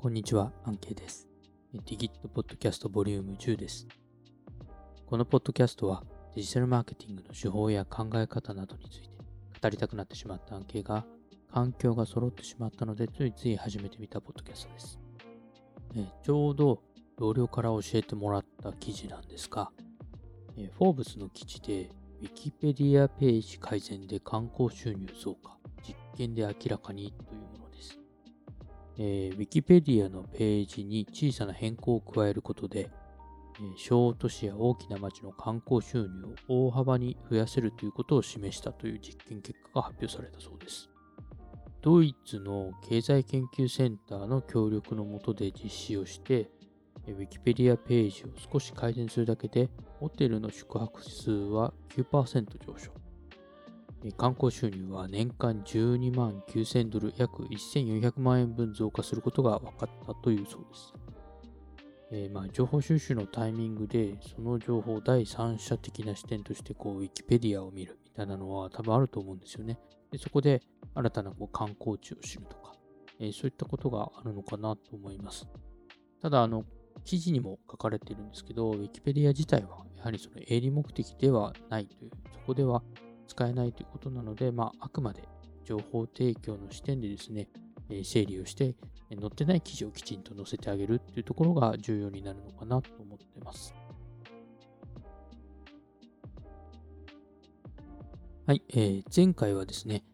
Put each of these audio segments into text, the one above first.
こんにちは、アンケイです。ディギットポッドキャストボリューム10です。このポッドキャストはデジタルマーケティングの手法や考え方などについて語りたくなってしまったアンケイが環境が揃ってしまったのでついつい始めてみたポッドキャストです。えちょうど同僚から教えてもらった記事なんですが、えフォーブスの記事で Wikipedia ページ改善で観光収入増加、実験で明らかにという。えー、Wikipedia のページに小さな変更を加えることで、えー小都市や大きな町の観光収入を大幅に増やせるということを示したという実験結果が発表されたそうです。ドイツの経済研究センターの協力のもとで実施をして、えー Wikipedia ページを少し改善するだけで、ホテルの宿泊数は9%上昇。観光収入は年間12万9000ドル、約1400万円分増加することが分かったというそうです。えーまあ、情報収集のタイミングで、その情報を第三者的な視点としてこう、ウィキペディアを見るみたいなのは多分あると思うんですよね。でそこで新たなこう観光地を知るとか、えーそういったことがあるのかなと思います。ただ、あの、記事にも書かれているんですけど、ウィキペディア自体はやはりその営利目的ではないという、そこでは使えないということなので、まあ、あくまで情報提供の視点でですね、え整理をして、え載ってない記事をきちんと載せてあげるっていうところが重要になるのかなと思ってます。はい、えー前回はですね、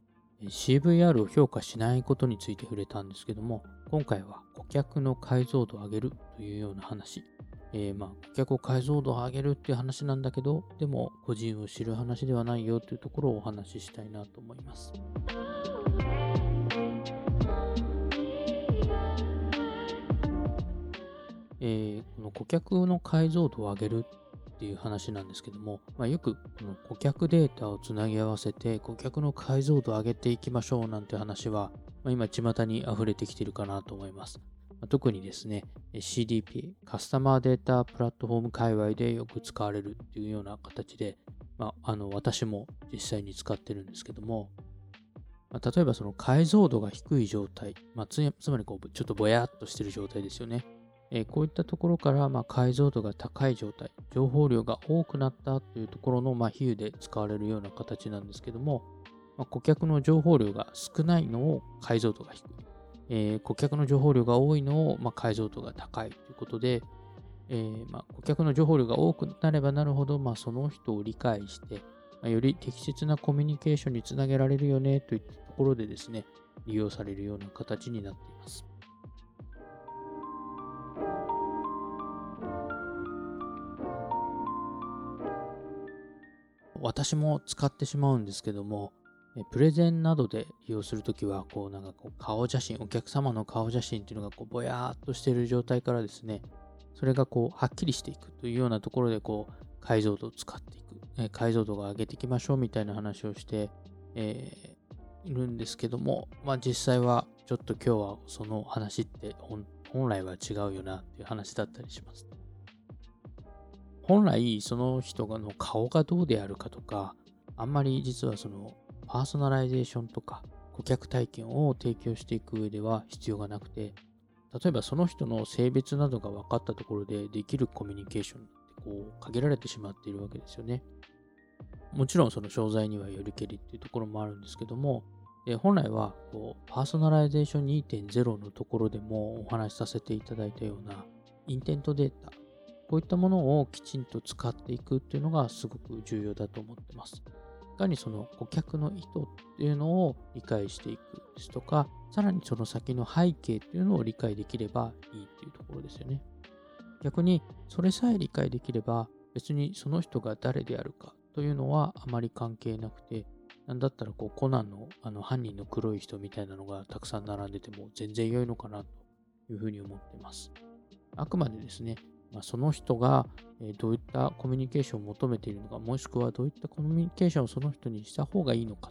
CVR を評価しないことについて触れたんですけども、今回は顧客の解像度を上げるというような話、えーまあ、顧客を解像度を上げるっていう話なんだけど、でも個人を知る話ではないよというところをお話ししたいなと思います。えーこの顧客の解像度を上げるっていう話なんですけども、まあ、よくこの顧客データをつなぎ合わせて顧客の解像度を上げていきましょうなんて話は、まあ、今巷に溢れてきてるかなと思います。特にですね、CDP、カスタマーデータプラットフォーム界隈でよく使われるっていうような形で、まあ、あの私も実際に使ってるんですけども、まあ例えばその解像度が低い状態、まあ、つつまりこうちょっとぼやっとしてる状態ですよね。えーこういったところから、ま、解像度が高い状態、情報量が多くなったというところの、ま、比喩で使われるような形なんですけども、ま、顧客の情報量が少ないのを解像度が低い。えー顧客の情報量が多いのを、まあ、解像度が高いということで、えーまあ、顧客の情報量が多くなればなるほど、まあ、その人を理解して、まあ、より適切なコミュニケーションにつなげられるよねといったところでですね、利用されるような形になっています。私も使ってしまうんですけども、プレゼンなどで利用するときは、こうなんかこう顔写真、お客様の顔写真っていうのがこうぼやーっとしている状態からですね、それがこうはっきりしていくというようなところでこう解像度を使っていく、解像度が上げていきましょうみたいな話をして、えいるんですけども、まあ実際はちょっと今日はその話って本本来は違うよなっていう話だったりします。本来その人がの顔がどうであるかとか、あんまり実はそのパーソナライゼーションとか顧客体験を提供していく上では必要がなくて、例えばその人の性別などが分かったところでできるコミュニケーションってこう限られてしまっているわけですよね。もちろんその商材にはよりけりっていうところもあるんですけども、で本来はこうパーソナライゼーション2.0のところでもお話しさせていただいたようなインテントデータ、こういったものをきちんと使っていくっていうのがすごく重要だと思ってます。いかにその顧客の意図っていうのを理解していくですとか、さらにその先の背景っていうのを理解できればいいっていうところですよね。逆にそれさえ理解できれば別にその人が誰であるかというのはあまり関係なくて、なんだったらこうコナンのあの犯人の黒い人みたいなのがたくさん並んでても全然良いのかなというふうに思ってます。あくまでですね、まあ、その人がどういったコミュニケーションを求めているのか、もしくはどういったコミュニケーションをその人にした方がいいのか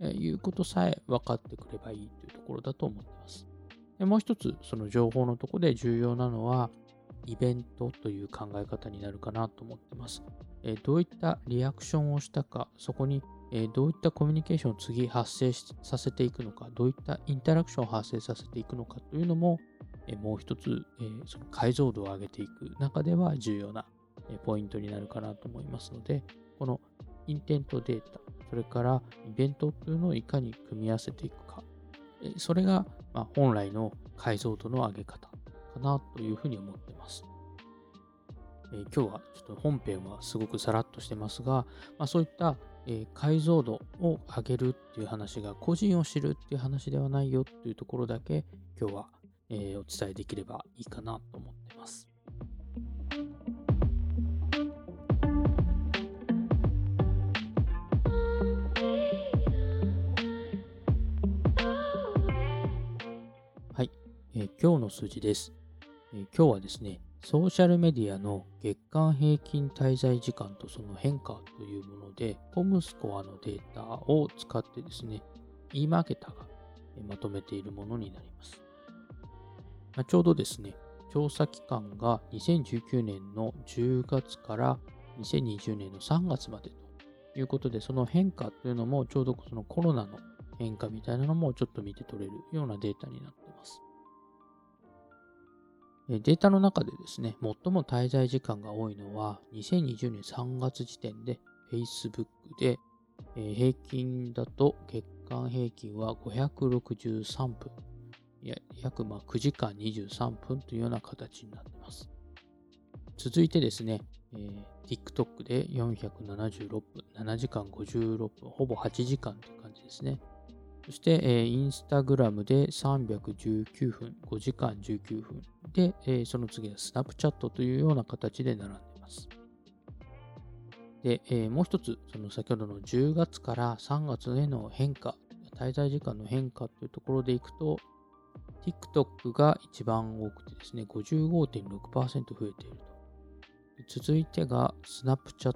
ということさえ分かってくればいいというところだと思っています。でもう一つ、その情報のところで重要なのは、イベントという考え方になるかなと思ってます。えどういったリアクションをしたか、そこにえどういったコミュニケーションを次発生させていくのか、どういったインタラクションを発生させていくのかというのも、もう一つ、その解像度を上げていく中では重要な、ポイントになるかなと思いますので、このインテントデータ、それからイベントというのをいかに組み合わせていくか、それが、本来の解像度の上げ方かなというふうに思ってます。今日はちょっと本編はすごくさらっとしてますが、まあ、そういった、解像度を上げるっていう話が個人を知るっていう話ではないよっていうところだけ今日はえー、お伝えできればいいかなと思ってます。はい、えー、今日の数字です、えー、今日はですね、ソーシャルメディアの月間平均滞在時間とその変化というもので、コムスコアのデータを使ってですね、e マーケターがまとめているものになります。ま、ちょうどですね、調査期間が2019年の10月から2020年の3月までということで、その変化というのもちょうどそのコロナの変化みたいなのもちょっと見て取れるようなデータになっています。データの中でですね、最も滞在時間が多いのは2020年3月時点で Facebook で、平均だと月間平均は563分約ま9時間23分というような形になっています。続いてですね、えー、TikTok で476分、7時間56分、ほぼ8時間という感じですね。そして、えー、Instagram で319分、5時間19分。で、えー、その次は Snapchat というような形で並んでいます。で、えー、もう一つ、その先ほどの10月から3月への変化、滞在時間の変化というところでいくと、TikTok が一番多くてですね、55.6%増えていると。続いてが Snapchat、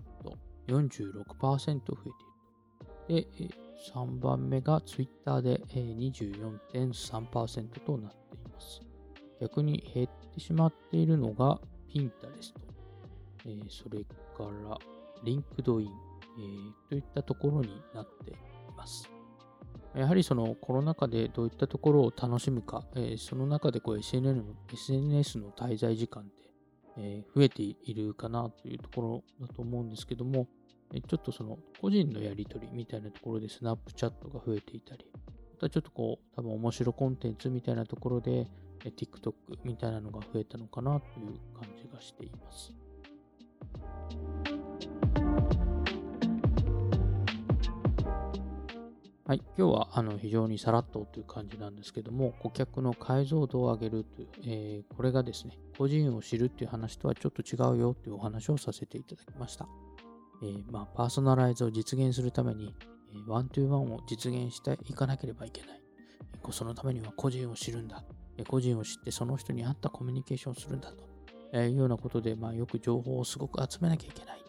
46%増えている。で、3番目が Twitter で24.3%となっています。逆に減ってしまっているのが Pinterest、それから LinkedIn、といったところになっています。やはりそのコロナ禍でどういったところを楽しむか、えー、その中でこう SNS の SNS の滞在時間って、えー、増えているかなというところだと思うんですけども、えちょっとその個人のやり取りみたいなところでスナップチャットが増えていたり、またちょっとこう多分面白コンテンツみたいなところで、え TikTok みたいなのが増えたのかなという感じがしています。はい、今日はあの非常にさらっとという感じなんですけども、顧客の解像度を上げるという、えー、これがですね、個人を知るっていう話とはちょっと違うよというお話をさせていただきました。えー、まあ、パーソナライズを実現するために、えー、ワントゥーワンを実現していかなければいけない。そのためには個人を知るんだ。個人を知ってその人に合ったコミュニケーションをするんだと、えいうようなことで、まあ、よく情報をすごく集めなきゃいけない。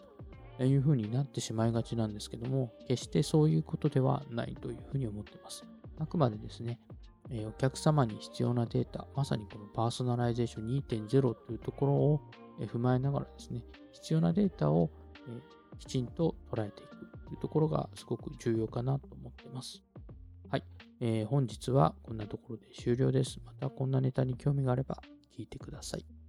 いうふうになってしまいがちなんですけども、決してそういうことではないというふうに思っています。あくまでですね、お客様に必要なデータ、まさにこのパーソナライゼーション2.0というところを踏まえながらですね、必要なデータをきちんと捉えていくというところがすごく重要かなと思っています。はい、えー、本日はこんなところで終了です。またこんなネタに興味があれば聞いてください。